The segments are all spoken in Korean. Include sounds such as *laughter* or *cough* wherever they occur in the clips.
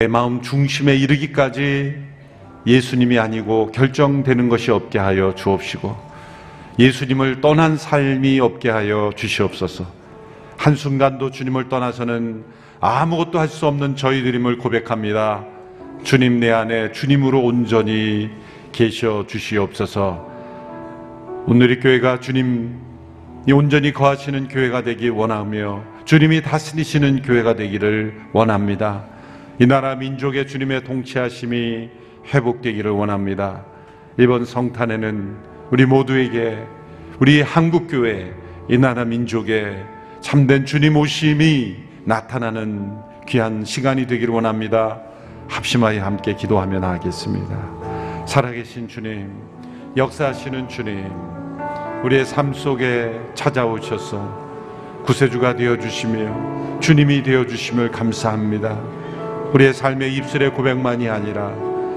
내 마음 중심에 이르기까지 예수님이 아니고 결정되는 것이 없게 하여 주옵시고 예수님을 떠난 삶이 없게 하여 주시옵소서. 한순간도 주님을 떠나서는 아무것도 할 수 없는 저희들임을 고백합니다. 주님 내 안에 주님으로 온전히 계셔 주시옵소서 오늘의 교회가 주님이 온전히 거하시는 교회가 되기 원하며 주님이 다스리시는 교회가 되기를 원합니다. 이 나라 민족의 주님의 통치하심이 회복되기를 원합니다. 이번 성탄에는 우리 모두에게 우리 한국 교회 이 나라 민족의 참된 주님 오심이 나타나는 귀한 시간이 되기를 원합니다. 합심하여 함께 기도하며 나가겠습니다. 살아계신 주님, 역사하시는 주님, 우리의 삶 속에 찾아오셔서 구세주가 되어 주시며 주님이 되어 주심을 감사합니다. 우리의 삶의 입술의 고백만이 아니라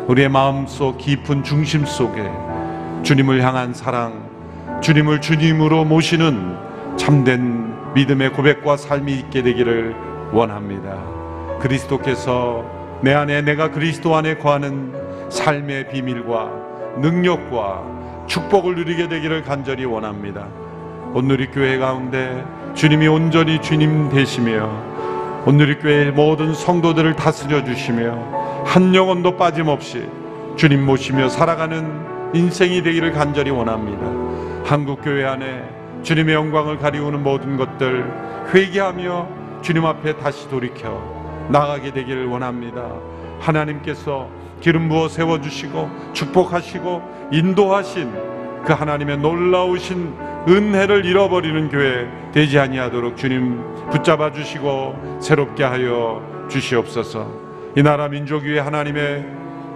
우리의 마음속 깊은 중심 속에 주님을 향한 사랑, 주님을 주님으로 모시는 참된 믿음의 고백과 삶이 있게 되기를 원합니다. 그리스도께서 내 안에 내가 그리스도 안에 거하는 삶의 비밀과 능력과 축복을 누리게 되기를 간절히 원합니다. 이 교회 가운데 주님이 온전히 주님 되시며 이 교회의 모든 성도들을 다스려 주시며 한 영혼도 빠짐없이 주님 모시며 살아가는 인생이 되기를 간절히 원합니다. 한국 교회 안에 주님의 영광을 가리우는 모든 것들 회개하며 주님 앞에 다시 돌이켜 나가게 되기를 원합니다. 하나님께서 기름 부어 세워 주시고 축복하시고 인도하신 그 하나님의 놀라우신 은혜를 잃어버리는 교회 되지 아니하도록 주님 붙잡아 주시고 새롭게 하여 주시옵소서. 이 나라 민족 위에 하나님의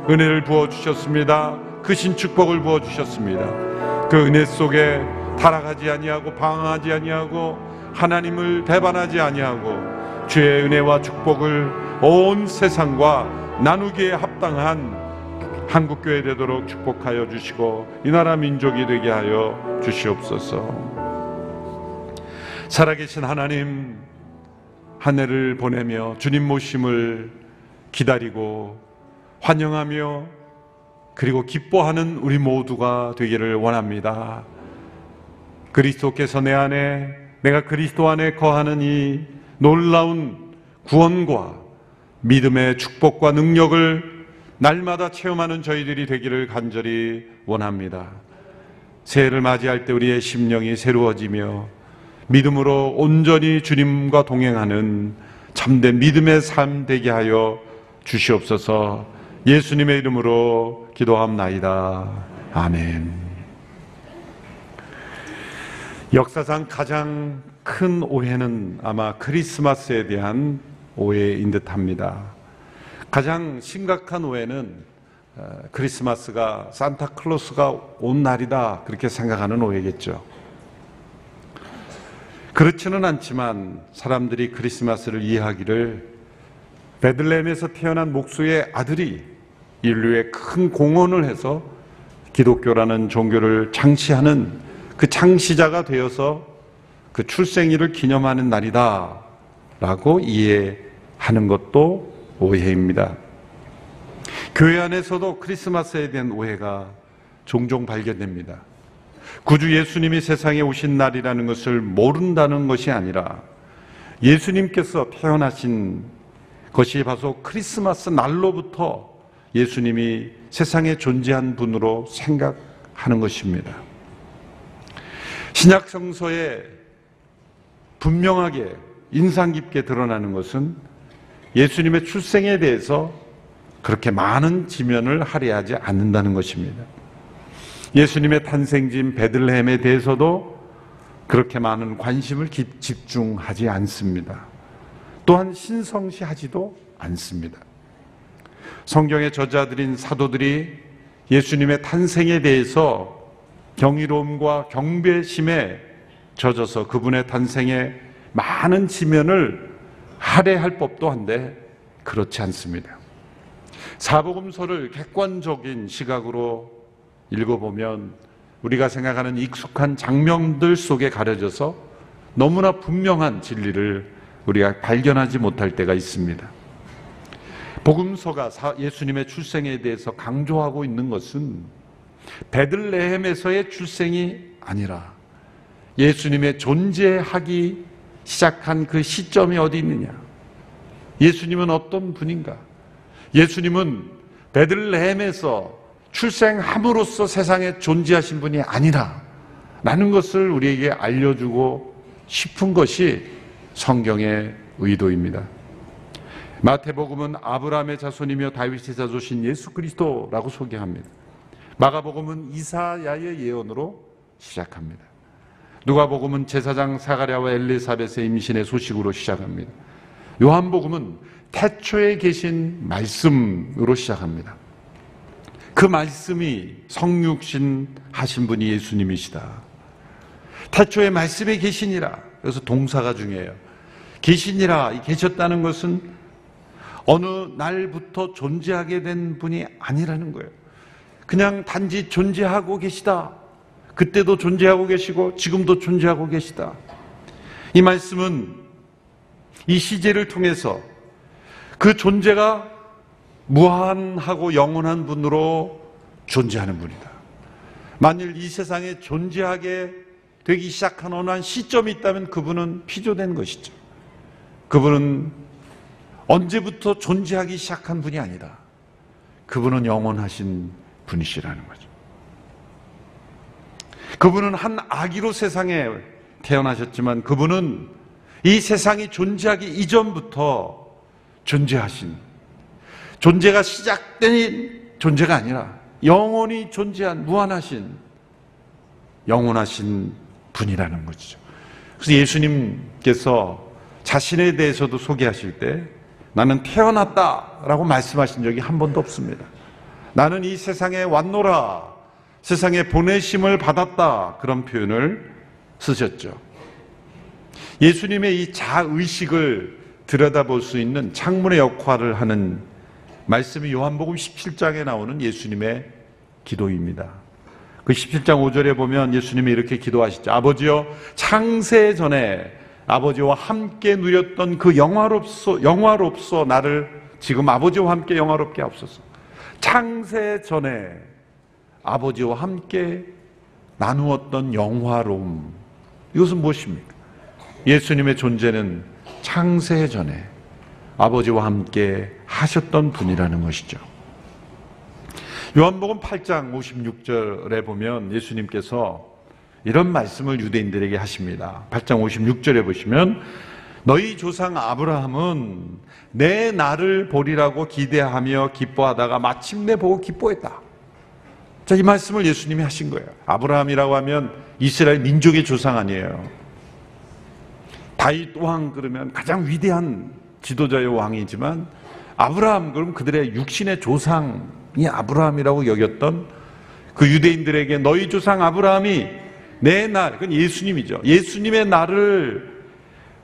은혜를 부어 주셨습니다. 크신 축복을 부어 주셨습니다. 그 은혜 속에 타락하지 아니하고 방황하지 아니하고 하나님을 배반하지 아니하고 주의 은혜와 축복을 온 세상과 나누기에 합당한 한국 교회 되도록 축복하여 주시고 이 나라 민족이 되게 하여 주시옵소서. 살아계신 하나님 한 해를 보내며 주님 모심을 기다리고 환영하며 그리고 기뻐하는 우리 모두가 되기를 원합니다. 그리스도께서 내 안에 내가 그리스도 안에 거하는 이 놀라운 구원과 믿음의 축복과 능력을 날마다 체험하는 저희들이 되기를 간절히 원합니다. 새해를 맞이할 때 우리의 심령이 새로워지며 믿음으로 온전히 주님과 동행하는 참된 믿음의 삶 되게 하여 주시옵소서 예수님의 이름으로 기도합나이다. 아멘. 역사상 가장 큰 오해는 아마 크리스마스에 대한 오해인 듯 합니다. 가장 심각한 오해는 어, 크리스마스가 산타클로스가 온 날이다 그렇게 생각하는 오해겠죠. 그렇지는 않지만 사람들이 크리스마스를 이해하기를 베들레헴에서 태어난 목수의 아들이 인류에 큰 공헌을 해서 기독교라는 종교를 창시하는 그 창시자가 되어서 그 출생일을 기념하는 날이다 라고 이해하는 것도 오해입니다. 교회 안에서도 크리스마스에 대한 오해가 종종 발견됩니다. 구주 예수님이 세상에 오신 날이라는 것을 모른다는 것이 아니라 예수님께서 태어나신 것이 바로 크리스마스 날로부터 예수님이 세상에 존재한 분으로 생각하는 것입니다. 신약 성서에 분명하게 인상 깊게 드러나는 것은 예수님의 출생에 대해서 그렇게 많은 지면을 할애하지 않는다는 것입니다. 예수님의 탄생지인 베들레헴에 대해서도 그렇게 많은 관심을 집중하지 않습니다. 또한 신성시하지도 않습니다. 성경의 저자들인 사도들이 예수님의 탄생에 대해서 경이로움과 경배심에 젖어서 그분의 탄생에 많은 지면을 할애할 법도 한데 그렇지 않습니다. 사복음서를 객관적인 시각으로 읽어보면 우리가 생각하는 익숙한 장면들 속에 가려져서 너무나 분명한 진리를 우리가 발견하지 못할 때가 있습니다. 복음서가 사- 예수님의 출생에 대해서 강조하고 있는 것은 베들레헴에서의 출생이 아니라 예수님의 존재하기 시작한 그 시점이 어디 있느냐? 예수님은 어떤 분인가? 예수님은 베들레헴에서 출생함으로써 세상에 존재하신 분이 아니라 라는 것을 우리에게 알려주고 싶은 것이 성경의 의도입니다. 마태복음은 아브라함의 자손이며 다윗의 자손인 예수 그리스도라고 소개합니다. 마가복음은 이사야의 예언으로 시작합니다. 누가복음은 제사장 사가랴와 엘리사벳의 임신의 소식으로 시작합니다. 요한복음은 태초에 계신 말씀으로 시작합니다. 그 말씀이 성육신 하신 분이 예수님이시다. 태초에 말씀에 계시니라. 그래서 동사가 중요해요. 계시니라. 이 계셨다는 것은 어느 날부터 존재하게 된 분이 아니라는 거예요. 그냥 단지 존재하고 계시다. 그때도 존재하고 계시고 지금도 존재하고 계시다. 이 말씀은 이 시제를 통해서 그 존재가 무한하고 영원한 분으로 존재하는 분이다. 만일 이 세상에 존재하게 되기 시작한 어느 한 시점이 있다면 그분은 피조된 것이죠. 그분은 언제부터 존재하기 시작한 분이 아니다. 그분은 영원하신 분이시라는 거죠. 그분은 한 아기로 세상에 태어나셨지만 그분은 이 세상이 존재하기 이전부터 존재하신 존재가 시작된 존재가 아니라 영원히 존재한 무한하신 영원하신 분이라는 것이죠. 그래서 예수님께서 자신에 대해서도 소개하실 때 나는 태어났다라고 말씀하신 적이 한 번도 없습니다. 나는 이 세상에 왔노라. 세상에 보내심을 받았다. 그런 표현을 쓰셨죠. 예수님의 이 자의식을 들여다볼 수 있는 창문의 역할을 하는 말씀이 요한복음 17장에 나오는 예수님의 기도입니다. 그 17장 5절에 보면 예수님이 이렇게 기도하시죠. 아버지여 창세 전에 아버지와 함께 누렸던 그 영화롭소 영화롭소 나를 지금 아버지와 함께 영화롭게 하옵소서. 창세 전에 아버지와 함께 나누었던 영화로움. 이것은 무엇입니까? 예수님의 존재는 창세 전에 아버지와 함께 하셨던 분이라는 것이죠. 요한복음 8장 56절에 보면 예수님께서 이런 말씀을 유대인들에게 하십니다. 8장 56절에 보시면 너희 조상 아브라함은 내 나를 보리라고 기대하며 기뻐하다가 마침내 보고 기뻐했다. 자, 이 말씀을 예수님이 하신 거예요. 아브라함이라고 하면 이스라엘 민족의 조상 아니에요. 다윗 왕 그러면 가장 위대한 지도자의 왕이지만 아브라함 그럼 그들의 육신의 조상이 아브라함이라고 여겼던 그 유대인들에게 너희 조상 아브라함이 내 날, 그건 예수님이죠. 예수님의 날을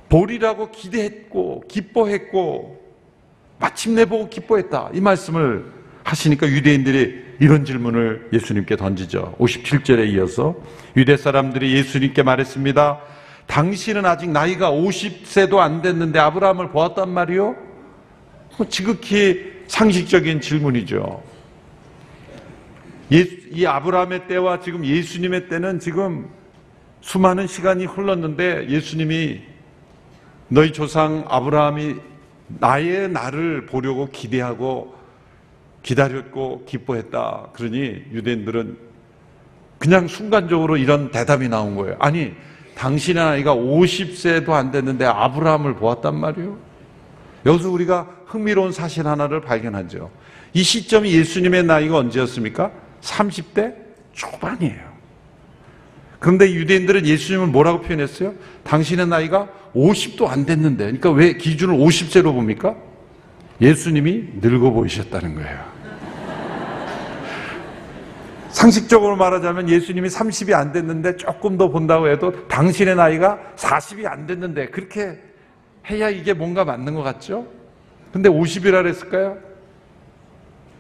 보리라고 기대했고 기뻐했고 마침내 보고 기뻐했다. 이 말씀을 하시니까 유대인들이 이런 질문을 예수님께 던지죠. 57절에 이어서 유대 사람들이 예수님께 말했습니다. 당신은 아직 나이가 50세도 안 됐는데 아브라함을 보았단 말이요? 뭐 지극히 상식적인 질문이죠. 예수, 이 아브라함의 때와 지금 예수님의 때는 지금 수많은 시간이 흘렀는데 예수님이 너희 조상 아브라함이 나의 날을 보려고 기대하고 기다렸고 기뻐했다. 그러니 유대인들은 그냥 순간적으로 이런 대답이 나온 거예요. 아니, 당신의 나이가 50세도 안 됐는데 아브라함을 보았단 말이요? 여기서 우리가 흥미로운 사실 하나를 발견하죠. 이 시점이 예수님의 나이가 언제였습니까? 30대 초반이에요. 그런데 유대인들은 예수님을 뭐라고 표현했어요? 당신의 나이가 50도 안 됐는데, 그러니까 왜 기준을 50세로 봅니까? 예수님이 늙어 보이셨다는 거예요. 상식적으로 말하자면 예수님이 30이 안 됐는데 조금 더 본다고 해도 당신의 나이가 40이 안 됐는데 그렇게 해야 이게 뭔가 맞는 것 같죠? 근데 50이라 그랬을까요?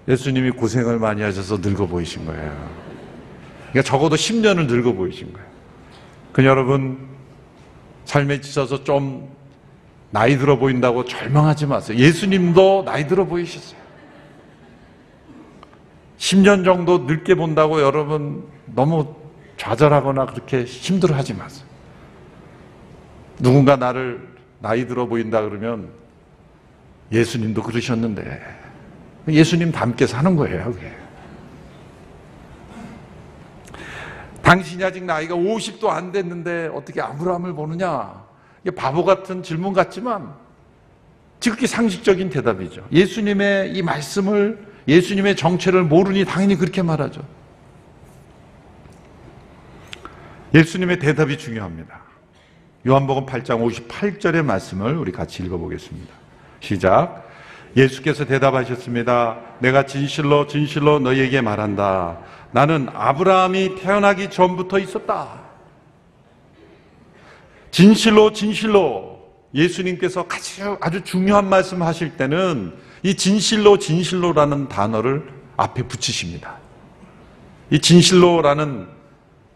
예수님이 고생을 많이 하셔서 늙어 보이신 거예요. 그러니까 적어도 10년을 늙어 보이신 거예요. 그 여러분 삶에 지쳐서 좀 나이 들어 보인다고 절망하지 마세요. 예수님도 나이 들어 보이셨어요. 10년 정도 늙게 본다고 여러분 너무 좌절하거나 그렇게 힘들어 하지 마세요. 누군가 나를 나이 들어 보인다 그러면 예수님도 그러셨는데 예수님 닮게 사는 거예요. 그게. 당신이 아직 나이가 50도 안 됐는데 어떻게 아브라함을 보느냐? 이게 바보 같은 질문 같지만 지극히 상식적인 대답이죠. 예수님의 이 말씀을 예수님의 정체를 모르니 당연히 그렇게 말하죠. 예수님의 대답이 중요합니다. 요한복음 8장 58절의 말씀을 우리 같이 읽어보겠습니다. 시작. 예수께서 대답하셨습니다. 내가 진실로 진실로 너희에게 말한다. 나는 아브라함이 태어나기 전부터 있었다. 진실로 진실로 예수님께서 아주, 중요한 말씀 하실 때는 이 진실로 진실로라는 단어를 앞에 붙이십니다. 이 진실로라는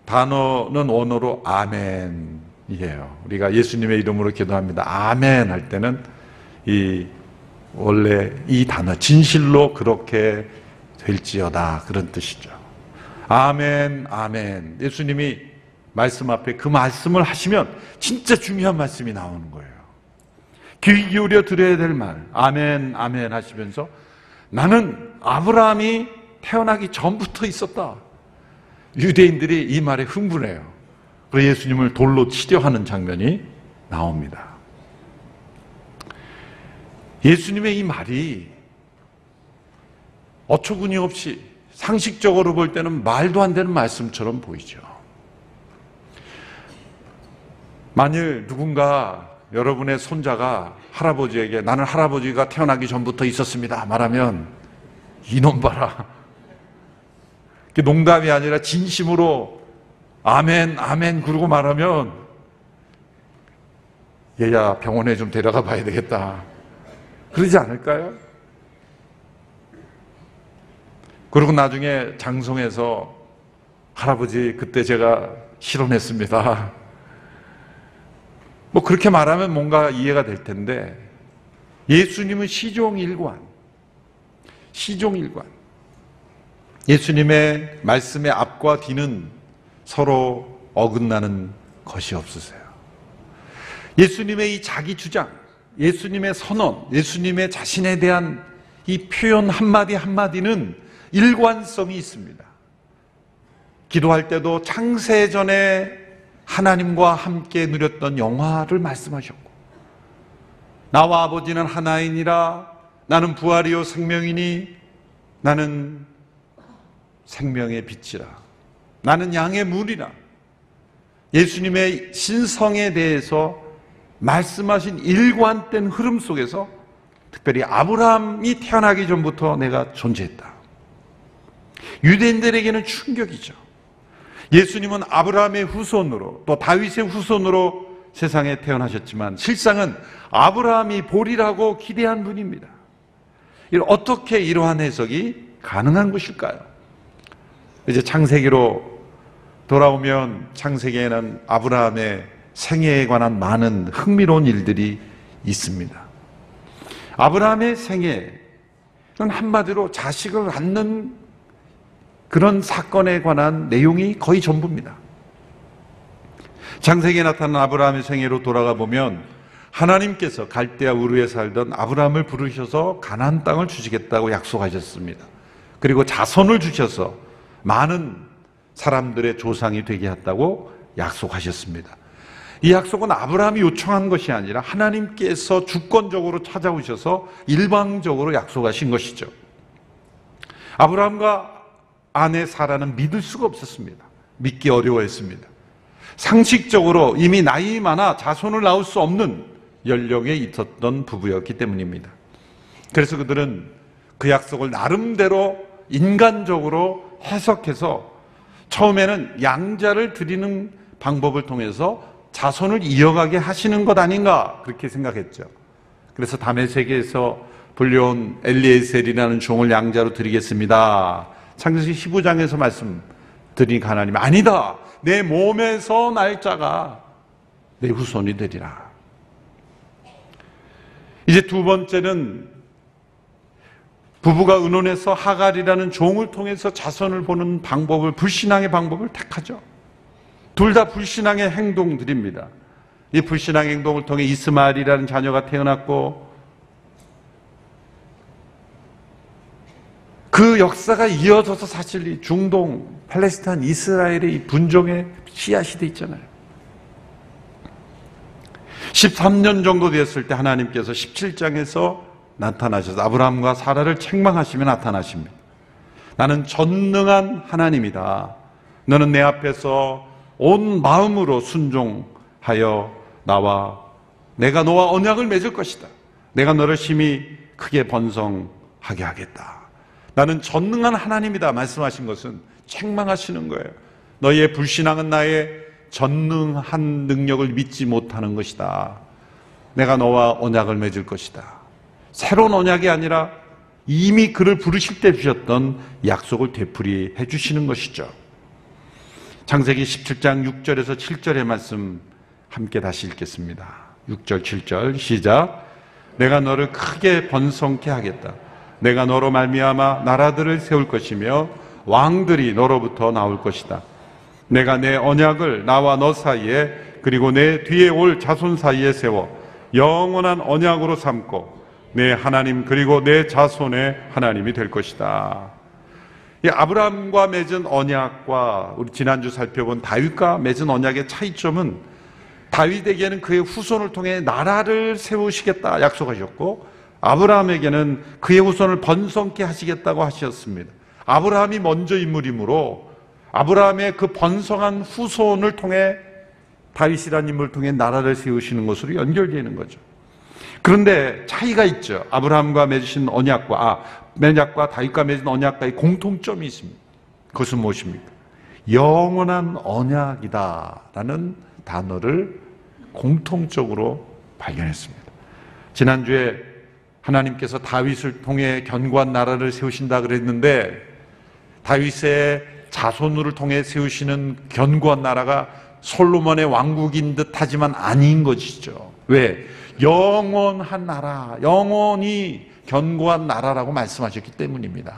단어는 원어로 아멘이에요. 우리가 예수님의 이름으로 기도합니다. 아멘 할 때는 이 원래 이 단어 진실로 그렇게 될지어다 그런 뜻이죠. 아멘, 아멘. 예수님이 말씀 앞에 그 말씀을 하시면 진짜 중요한 말씀이 나오는 거예요. 귀 기울여 들어야 될 말, 아멘, 아멘 하시면서 나는 아브라함이 태어나기 전부터 있었다. 유대인들이 이 말에 흥분해요. 그래서 예수님을 돌로 치려하는 장면이 나옵니다. 예수님의 이 말이 어처구니 없이 상식적으로 볼 때는 말도 안 되는 말씀처럼 보이죠. 만일 누군가 여러분의 손자가 할아버지에게 나는 할아버지가 태어나기 전부터 있었습니다. 말하면 이놈 봐라. 농담이 아니라 진심으로 아멘, 아멘 그러고 말하면 얘야 병원에 좀 데려가 봐야 되겠다. 그러지 않을까요? 그리고 나중에 장송에서 할아버지 그때 제가 실언했습니다. 뭐 그렇게 말하면 뭔가 이해가 될 텐데 예수님은 시종일관 시종일관 예수님의 말씀의 앞과 뒤는 서로 어긋나는 것이 없으세요. 예수님의 이 자기 주장, 예수님의 선언, 예수님의 자신에 대한 이 표현 한마디 한마디는 일관성이 있습니다. 기도할 때도 창세전에 하나님과 함께 누렸던 영화를 말씀하셨고, 나와 아버지는 하나이니라, 나는 부활이요 생명이니, 나는 생명의 빛이라, 나는 양의 물이라, 예수님의 신성에 대해서 말씀하신 일관된 흐름 속에서 특별히 아브라함이 태어나기 전부터 내가 존재했다. 유대인들에게는 충격이죠. 예수님은 아브라함의 후손으로 또 다윗의 후손으로 세상에 태어나셨지만 실상은 아브라함이 보리라고 기대한 분입니다. 어떻게 이러한 해석이 가능한 것일까요? 이제 창세기로 돌아오면 창세기에는 아브라함의 생애에 관한 많은 흥미로운 일들이 있습니다. 아브라함의 생애는 한마디로 자식을 낳는 그런 사건에 관한 내용이 거의 전부입니다. 창세기에 나타난 아브라함의 생애로 돌아가 보면 하나님께서 갈대아 우르에 살던 아브라함을 부르셔서 가나안 땅을 주시겠다고 약속하셨습니다. 그리고 자손을 주셔서 많은 사람들의 조상이 되게 했다고 약속하셨습니다. 이 약속은 아브라함이 요청한 것이 아니라 하나님께서 주권적으로 찾아오셔서 일방적으로 약속하신 것이죠. 아브라함과 아내 사라는 믿을 수가 없었습니다. 믿기 어려워했습니다. 상식적으로 이미 나이 많아 자손을 낳을 수 없는 연령에 있었던 부부였기 때문입니다. 그래서 그들은 그 약속을 나름대로 인간적으로 해석해서 처음에는 양자를 드리는 방법을 통해서 자손을 이어가게 하시는 것 아닌가 그렇게 생각했죠. 그래서 담의 세계에서 불려온 엘리에셀이라는 종을 양자로 드리겠습니다. 창세기 15장에서 말씀 드리니까 하나님 아니다. 내 몸에서 날짜가 내 후손이 되리라. 이제 두 번째는 부부가 의논해서 하갈이라는 종을 통해서 자손을 보는 방법을 불신앙의 방법을 택하죠. 둘 다 불신앙의 행동들입니다. 이 불신앙의 행동을 통해 이스마엘이라는 자녀가 태어났고 그 역사가 이어져서 사실 이 중동, 팔레스타인, 이스라엘의 이 분종의 씨앗이 돼 있잖아요. 13년 정도 되었을 때 하나님께서 17장에서 나타나셔서 아브라함과 사라를 책망하시며 나타나십니다. 나는 전능한 하나님이다. 너는 내 앞에서 온 마음으로 순종하여 나와 내가 너와 언약을 맺을 것이다. 내가 너를 심히 크게 번성하게 하겠다. 나는 전능한 하나님이다. 말씀하신 것은 책망하시는 거예요. 너희의 불신앙은 나의 전능한 능력을 믿지 못하는 것이다. 내가 너와 언약을 맺을 것이다. 새로운 언약이 아니라 이미 그를 부르실 때 주셨던 약속을 되풀이해 주시는 것이죠. 창세기 17장 6절에서 7절의 말씀 함께 다시 읽겠습니다. 6절, 7절 시작. 내가 너를 크게 번성케 하겠다. 내가 너로 말미암아 나라들을 세울 것이며 왕들이 너로부터 나올 것이다. 내가 내 언약을 나와 너 사이에 그리고 내 뒤에 올 자손 사이에 세워 영원한 언약으로 삼고 내 하나님 그리고 내 자손의 하나님이 될 것이다. 이 아브라함과 맺은 언약과 우리 지난주 살펴본 다윗과 맺은 언약의 차이점은 다윗에게는 그의 후손을 통해 나라를 세우시겠다 약속하셨고 아브라함에게는 그의 후손을 번성케 하시겠다고 하셨습니다. 아브라함이 먼저 인물이므로 아브라함의 그 번성한 후손을 통해 다윗이라는 인물을 통해 나라를 세우시는 것으로 연결되는 거죠. 그런데 차이가 있죠. 아브라함과 맺으신 언약과 아, 언약과 다윗과 맺은 언약과의 공통점이 있습니다. 그것은 무엇입니까? 영원한 언약이다라는 단어를 공통적으로 발견했습니다. 지난주에 하나님께서 다윗을 통해 견고한 나라를 세우신다 그랬는데 다윗의 자손을 통해 세우시는 견고한 나라가 솔로몬의 왕국인 듯 하지만 아닌 것이죠. 왜? 영원한 나라, 영원히 견고한 나라라고 말씀하셨기 때문입니다.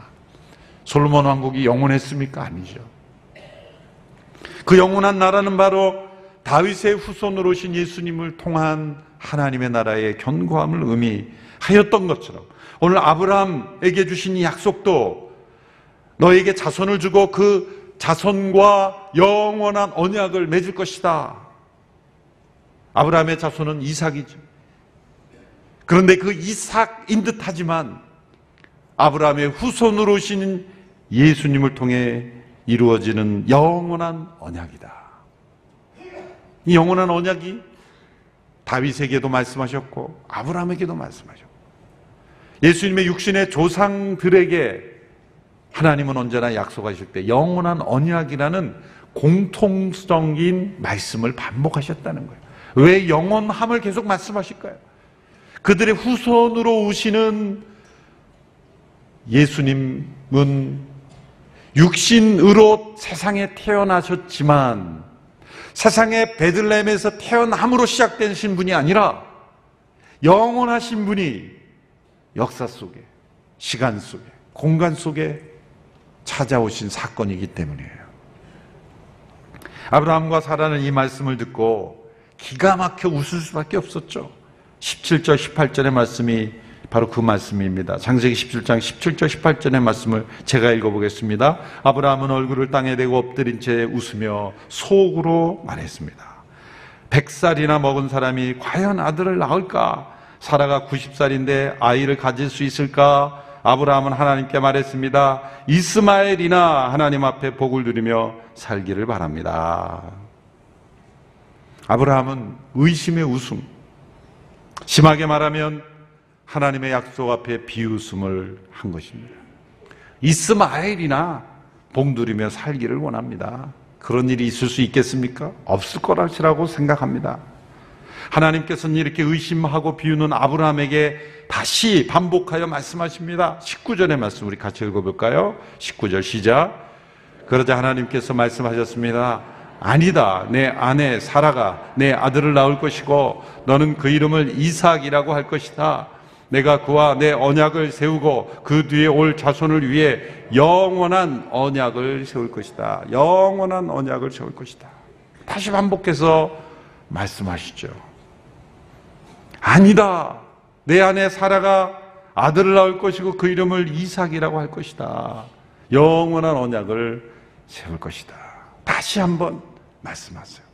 솔로몬 왕국이 영원했습니까? 아니죠. 그 영원한 나라는 바로 다윗의 후손으로 오신 예수님을 통한 하나님의 나라의 견고함을 의미 하였던 것처럼 오늘 아브라함에게 주신 이 약속도 너에게 자손을 주고 그 자손과 영원한 언약을 맺을 것이다. 아브라함의 자손은 이삭이죠. 그런데 그 이삭인 듯 하지만 아브라함의 후손으로 오시는 예수님을 통해 이루어지는 영원한 언약이다. 이 영원한 언약이 다윗에게도 말씀하셨고 아브라함에게도 말씀하셨고 예수님의 육신의 조상들에게 하나님은 언제나 약속하실 때 영원한 언약이라는 공통적인 말씀을 반복하셨다는 거예요. 왜 영원함을 계속 말씀하실까요? 그들의 후손으로 오시는 예수님은 육신으로 세상에 태어나셨지만 세상의 베들레헴에서 태어남으로 시작되신 분이 아니라 영원하신 분이 역사 속에 시간 속에 공간 속에 찾아오신 사건이기 때문이에요. 아브라함과 사라는 이 말씀을 듣고 기가 막혀 웃을 수밖에 없었죠. 17절, 18절의 말씀이 바로 그 말씀입니다. 장세기 17장 17절, 18절의 말씀을 제가 읽어보겠습니다. 아브라함은 얼굴을 땅에 대고 엎드린 채 웃으며 속으로 말했습니다. 100살이나 먹은 사람이 과연 아들을 낳을까? 사라가 90살인데 아이를 가질 수 있을까? 아브라함은 하나님께 말했습니다. 이스마엘이나 하나님 앞에 복을 누리며 살기를 바랍니다. 아브라함은 의심의 웃음, 심하게 말하면 하나님의 약속 앞에 비웃음을 한 것입니다. 이스마엘이나 복 누리며 살기를 원합니다. 그런 일이 있을 수 있겠습니까? 없을 거라고 생각합니다. 하나님께서는 이렇게 의심하고 비우는 아브라함에게 다시 반복하여 말씀하십니다. 19절의 말씀 우리 같이 읽어볼까요? 19절 시작. 그러자 하나님께서 말씀하셨습니다. 아니다. 내 아내 사라가 내 아들을 낳을 것이고 너는 그 이름을 이삭이라고 할 것이다. 내가 그와 내 언약을 세우고 그 뒤에 올 자손을 위해 영원한 언약을 세울 것이다. 영원한 언약을 세울 것이다. 다시 반복해서 말씀하시죠. 아니다. 내 아내 사라가 아들을 낳을 것이고 그 이름을 이삭이라고 할 것이다. 영원한 언약을 세울 것이다. 다시 한번 말씀하세요.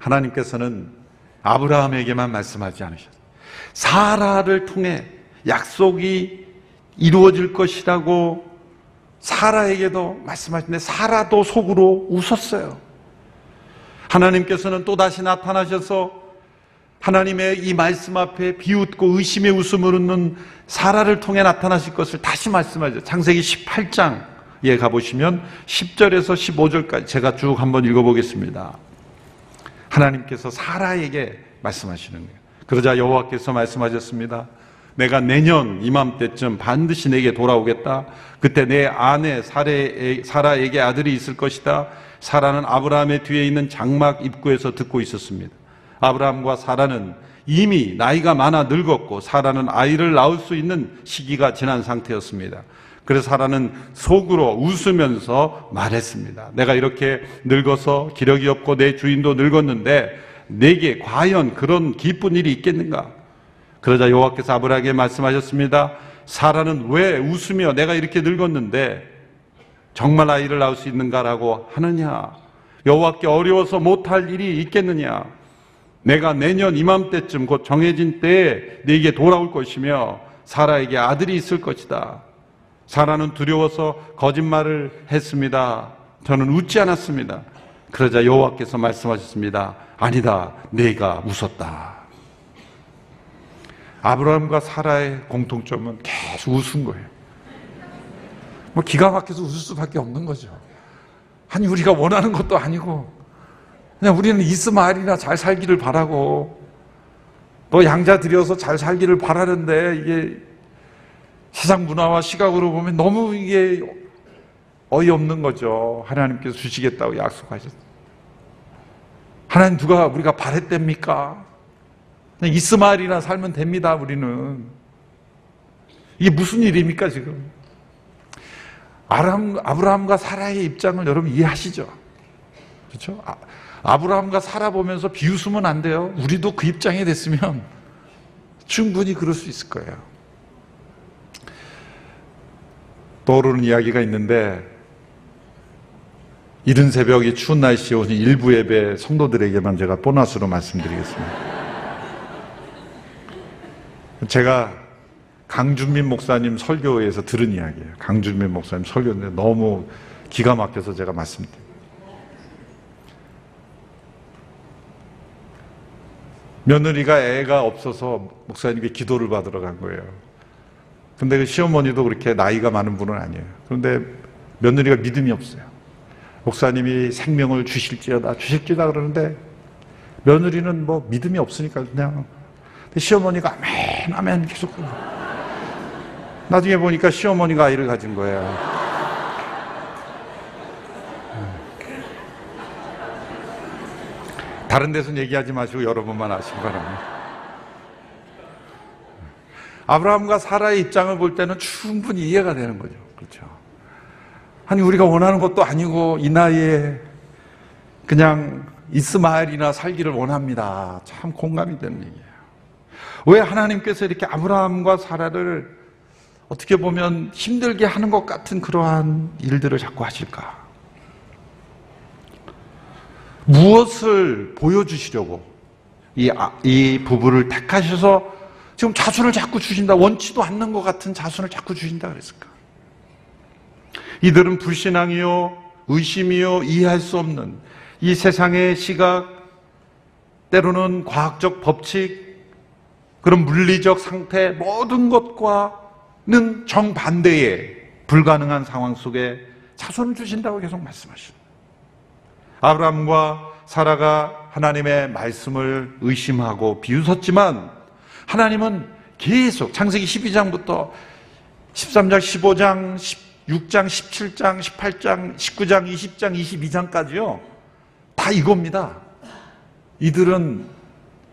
하나님께서는 아브라함에게만 말씀하지 않으셨어요. 사라를 통해 약속이 이루어질 것이라고 사라에게도 말씀하시는데 사라도 속으로 웃었어요. 하나님께서는 또다시 나타나셔서 하나님의 이 말씀 앞에 비웃고 의심의 웃음을 웃는 사라를 통해 나타나실 것을 다시 말씀하죠. 창세기 18장에 가보시면 10절에서 15절까지 제가 쭉 한번 읽어보겠습니다. 하나님께서 사라에게 말씀하시는 거예요. 그러자 여호와께서 말씀하셨습니다. 내가 내년 이맘때쯤 반드시 내게 돌아오겠다. 그때 내 아내 사라에게 아들이 있을 것이다. 사라는 아브라함의 뒤에 있는 장막 입구에서 듣고 있었습니다. 아브라함과 사라는 이미 나이가 많아 늙었고 사라는 아이를 낳을 수 있는 시기가 지난 상태였습니다. 그래서 사라는 속으로 웃으면서 말했습니다. 내가 이렇게 늙어서 기력이 없고 내 주인도 늙었는데 내게 과연 그런 기쁜 일이 있겠는가? 그러자 여호와께서 아브라함에게 말씀하셨습니다. 사라는 왜 웃으며 내가 이렇게 늙었는데 정말 아이를 낳을 수 있는가라고 하느냐? 여호와께 어려워서 못할 일이 있겠느냐? 내가 내년 이맘때쯤 곧 정해진 때에 네게 돌아올 것이며 사라에게 아들이 있을 것이다. 사라는 두려워서 거짓말을 했습니다. 저는 웃지 않았습니다. 그러자 여호와께서 말씀하셨습니다. 아니다. 네가 웃었다. 아브라함과 사라의 공통점은 계속 웃은 거예요. 뭐 기가 막혀서 웃을 수밖에 없는 거죠. 아니 우리가 원하는 것도 아니고 그냥 우리는 이스마엘이나 잘 살기를 바라고 또 양자 들여서 잘 살기를 바라는데 이게 세상 문화와 시각으로 보면 너무 이게 어이없는 거죠. 하나님께서 주시겠다고 약속하셨어요. 하나님 누가 우리가 바랬답니까? 그냥 이스마엘이나 살면 됩니다, 우리는. 이게 무슨 일입니까, 지금? 아람, 아브라함과 사라의 입장을 여러분 이해하시죠? 그렇죠? 아, 아브라함과 살아보면서 비웃으면 안 돼요. 우리도 그 입장에 됐으면 *laughs* 충분히 그럴 수 있을 거예요. 떠오르는 이야기가 있는데 이른 새벽이 추운 날씨에 오신 일부 예배 성도들에게만 제가 보너스로 말씀드리겠습니다. 제가 강준민 목사님 설교에서 들은 이야기예요. 강준민 목사님 설교인데 너무 기가 막혀서 제가 말씀드립니다. 며느리가 애가 없어서 목사님께 기도를 받으러 간 거예요. 근데 그 시어머니도 그렇게 나이가 많은 분은 아니에요. 그런데 며느리가 믿음이 없어요. 목사님이 생명을 주실지어다, 주실지다 그러는데 며느리는 뭐 믿음이 없으니까 그냥 시어머니가 아멘, 아멘 계속. 나중에 보니까 시어머니가 아이를 가진 거예요. 다른 데서는 얘기하지 마시고 여러분만 아시기 바랍니다. 아브라함과 사라의 입장을 볼 때는 충분히 이해가 되는 거죠. 그렇죠. 아니, 우리가 원하는 것도 아니고, 이 나이에 그냥 이스마엘이나 살기를 원합니다. 참 공감이 되는 얘기예요. 왜 하나님께서 이렇게 아브라함과 사라를 어떻게 보면 힘들게 하는 것 같은 그러한 일들을 자꾸 하실까? 무엇을 보여주시려고 이, 아, 이 부부를 택하셔서 지금 자손을 자꾸 주신다. 원치도 않는 것 같은 자손을 자꾸 주신다 그랬을까? 이들은 불신앙이요, 의심이요, 이해할 수 없는 이 세상의 시각, 때로는 과학적 법칙, 그런 물리적 상태, 모든 것과는 정반대의 불가능한 상황 속에 자손을 주신다고 계속 말씀하십니다. 아브라함과 사라가 하나님의 말씀을 의심하고 비웃었지만 하나님은 계속 창세기 12장부터 13장, 15장, 16장, 17장, 18장, 19장, 20장, 22장까지요. 다 이겁니다. 이들은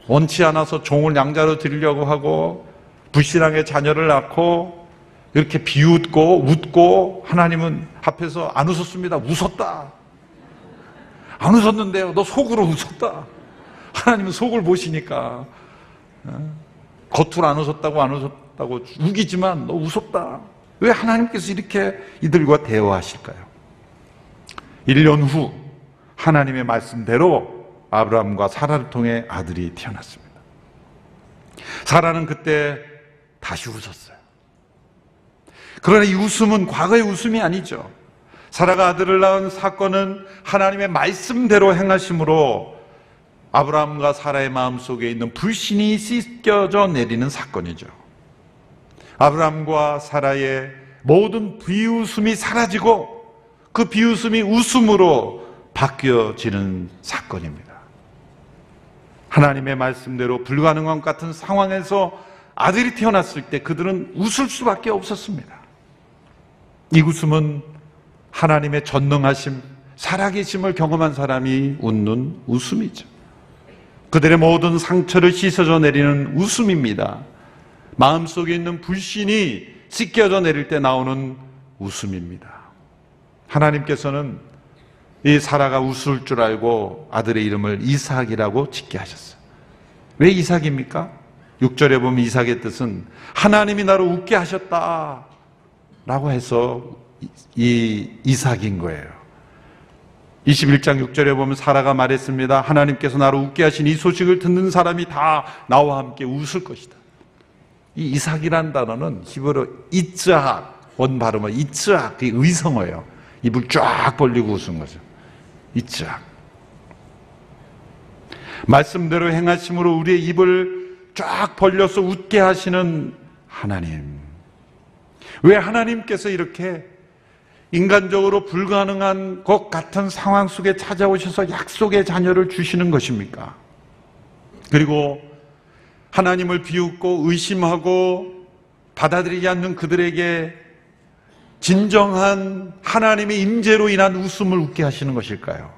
원치 않아서 종을 양자로 드리려고 하고 불신앙의 자녀를 낳고 이렇게 비웃고 웃고 하나님은 앞에서 안 웃었습니다. 웃었다. 안 웃었는데요. 너 속으로 웃었다. 하나님은 속을 보시니까 어? 겉으로 안 웃었다고 안 웃었다고 우기지만 너 웃었다. 왜 하나님께서 이렇게 이들과 대화하실까요? 1년 후 하나님의 말씀대로 아브라함과 사라를 통해 아들이 태어났습니다. 사라는 그때 다시 웃었어요. 그러나 이 웃음은 과거의 웃음이 아니죠. 사라가 아들을 낳은 사건은 하나님의 말씀대로 행하심으로 아브라함과 사라의 마음 속에 있는 불신이 씻겨져 내리는 사건이죠. 아브라함과 사라의 모든 비웃음이 사라지고 그 비웃음이 웃음으로 바뀌어지는 사건입니다. 하나님의 말씀대로 불가능한 것 같은 상황에서 아들이 태어났을 때 그들은 웃을 수밖에 없었습니다. 이 웃음은 하나님의 전능하심, 살아계심을 경험한 사람이 웃는 웃음이죠. 그들의 모든 상처를 씻어져 내리는 웃음입니다. 마음속에 있는 불신이 씻겨져 내릴 때 나오는 웃음입니다. 하나님께서는 이 사라가 웃을 줄 알고 아들의 이름을 이삭이라고 짓게 하셨어요. 왜 이삭입니까? 6절에 보면 이삭의 뜻은 하나님이 나를 웃게 하셨다. 라고 해서 이 이삭인 거예요. 21장 6절에 보면 사라가 말했습니다. 하나님께서 나를 웃게 하신 이 소식을 듣는 사람이 다 나와 함께 웃을 것이다. 이 이삭이란 단어는 히브리어 이츠학 원 발음은 이츠학 그 의성어예요. 입을 쫙 벌리고 웃은 거죠. 이츠학. 말씀대로 행하심으로 우리의 입을 쫙 벌려서 웃게 하시는 하나님. 왜 하나님께서 이렇게 인간적으로 불가능한 것 같은 상황 속에 찾아오셔서 약속의 자녀를 주시는 것입니까? 그리고 하나님을 비웃고 의심하고 받아들이지 않는 그들에게 진정한 하나님의 임재로 인한 웃음을 웃게 하시는 것일까요?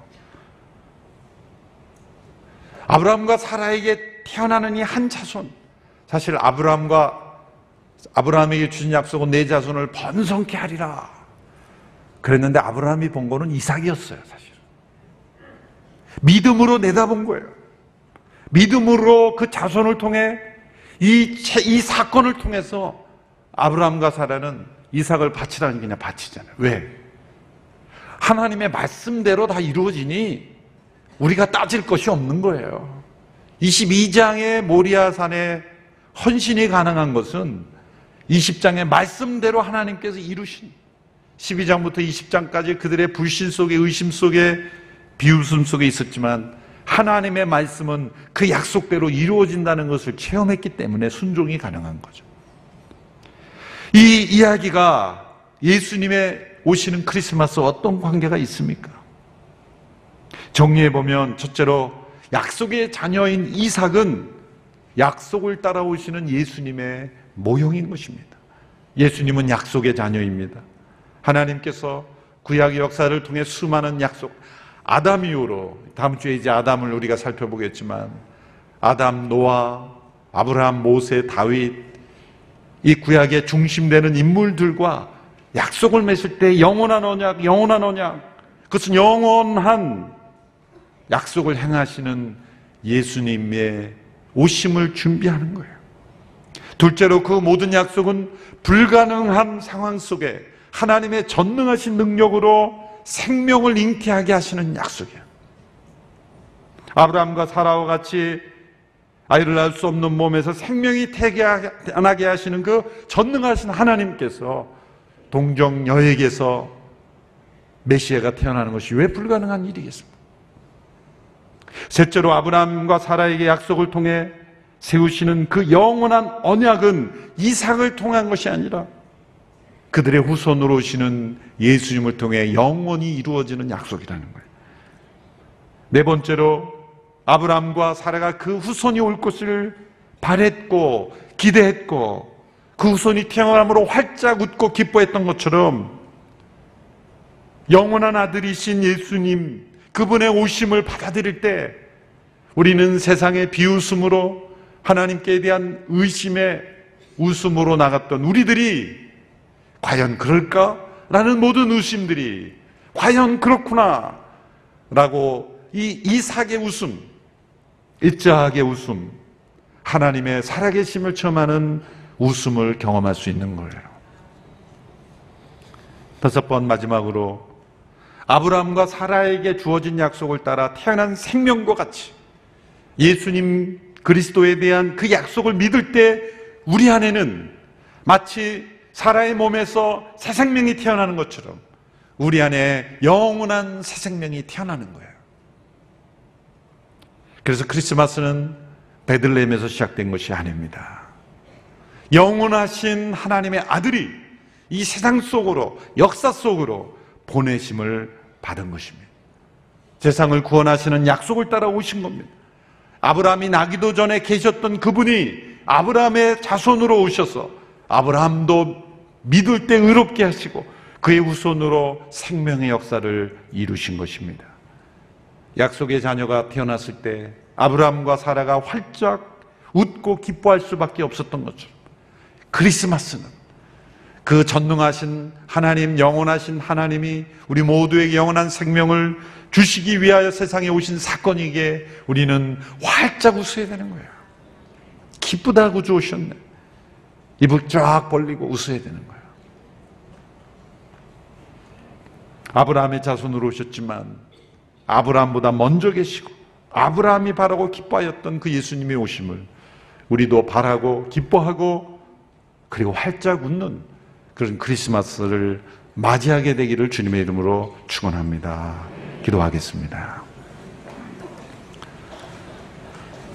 아브라함과 사라에게 태어나는 이 한 자손 사실 아브라함과 아브라함에게 주신 약속은 내 자손을 번성케 하리라 그랬는데 아브라함이 본 거는 이삭이었어요 사실 믿음으로 내다본 거예요 믿음으로 그 자손을 통해 이, 이 사건을 통해서 아브라함과 사라는 이삭을 바치라는 게 그냥 바치잖아요. 왜? 하나님의 말씀대로 다 이루어지니 우리가 따질 것이 없는 거예요. 22장의 모리아산에 헌신이 가능한 것은 20장의 말씀대로 하나님께서 이루신 12장부터 20장까지 그들의 불신 속에 의심 속에 비웃음 속에 있었지만 하나님의 말씀은 그 약속대로 이루어진다는 것을 체험했기 때문에 순종이 가능한 거죠. 이 이야기가 예수님의 오시는 크리스마스와 어떤 관계가 있습니까? 정리해 보면 첫째로 약속의 자녀인 이삭은 약속을 따라오시는 예수님의 모형인 것입니다. 예수님은 약속의 자녀입니다. 하나님께서 구약의 역사를 통해 수많은 약속, 아담 이후로 다음 주에 이제 아담을 우리가 살펴보겠지만 아담, 노아, 아브라함, 모세, 다윗 이 구약의 중심되는 인물들과 약속을 맺을 때 영원한 언약, 영원한 언약 그것은 영원한 약속을 행하시는 예수님의 오심을 준비하는 거예요. 둘째로 그 모든 약속은 불가능한 상황 속에 하나님의 전능하신 능력으로 생명을 잉태하게 하시는 약속이에요. 아브라함과 사라와 같이 아이를 낳을 수 없는 몸에서 생명이 태어나게 하시는 그 전능하신 하나님께서 동정 여에게서 메시아가 태어나는 것이 왜 불가능한 일이겠습니까? 셋째로 아브라함과 사라에게 약속을 통해 세우시는 그 영원한 언약은 이삭을 통한 것이 아니라 그들의 후손으로 오시는 예수님을 통해 영원히 이루어지는 약속이라는 거예요. 네 번째로 아브라함과 사라가 그 후손이 올 것을 바랬고 기대했고 그 후손이 태어남으로 활짝 웃고 기뻐했던 것처럼 영원한 아들이신 예수님, 그분의 오심을 받아들일 때 우리는 세상의 비웃음으로 하나님께 대한 의심의 웃음으로 나갔던 우리들이 과연 그럴까? 라는 모든 의심들이 과연 그렇구나. 라고 이 이삭의 웃음, 입자하게 웃음, 하나님의 살아계심을 체험하는 웃음을 경험할 수 있는 거예요. 다섯 번 마지막으로 아브라함과 사라에게 주어진 약속을 따라 태어난 생명과 같이 예수님 그리스도에 대한 그 약속을 믿을 때 우리 안에는 마치 사라의 몸에서 새 생명이 태어나는 것처럼 우리 안에 영원한 새 생명이 태어나는 거예요. 그래서 크리스마스는 베들레헴에서 시작된 것이 아닙니다. 영원하신 하나님의 아들이 이 세상 속으로 역사 속으로 보내심을 받은 것입니다. 세상을 구원하시는 약속을 따라 오신 겁니다. 아브라함이 나기도 전에 계셨던 그분이 아브라함의 자손으로 오셔서 아브라함도 믿을 때 의롭게 하시고 그의 후손으로 생명의 역사를 이루신 것입니다. 약속의 자녀가 태어났을 때 아브라함과 사라가 활짝 웃고 기뻐할 수밖에 없었던 것처럼 크리스마스는 그 전능하신 하나님, 영원하신 하나님이 우리 모두에게 영원한 생명을 주시기 위하여 세상에 오신 사건이기에 우리는 활짝 웃어야 되는 거예요. 기쁘다고 주오셨네. 입을 쫙 벌리고 웃어야 되는 거예요. 아브라함의 자손으로 오셨지만 아브라함보다 먼저 계시고 아브라함이 바라고 기뻐하였던 그 예수님의 오심을 우리도 바라고 기뻐하고 그리고 활짝 웃는 그런 크리스마스를 맞이하게 되기를 주님의 이름으로 축원합니다. 기도하겠습니다.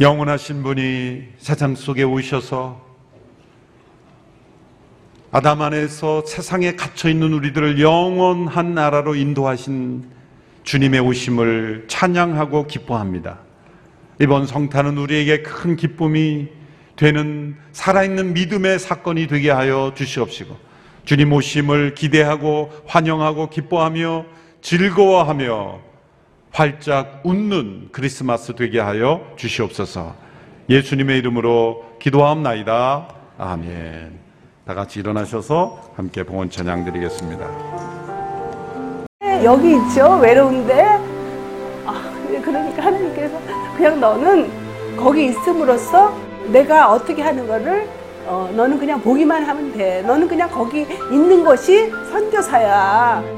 영원하신 분이 세상 속에 오셔서 아담 안에서 세상에 갇혀 있는 우리들을 영원한 나라로 인도하신 주님의 오심을 찬양하고 기뻐합니다. 이번 성탄은 우리에게 큰 기쁨이 되는 살아있는 믿음의 사건이 되게 하여 주시옵시고 주님 오심을 기대하고 환영하고 기뻐하며 즐거워하며 활짝 웃는 크리스마스 되게 하여 주시옵소서 예수님의 이름으로 기도하옵나이다. 아멘. 다 같이 일어나셔서 함께 봉헌 찬양 드리겠습니다. 여기 있죠? 외로운데? 아, 그러니까 하나님께서 그냥 너는 거기 있음으로써 내가 어떻게 하는 거를 어, 너는 그냥 보기만 하면 돼. 너는 그냥 거기 있는 것이 선교사야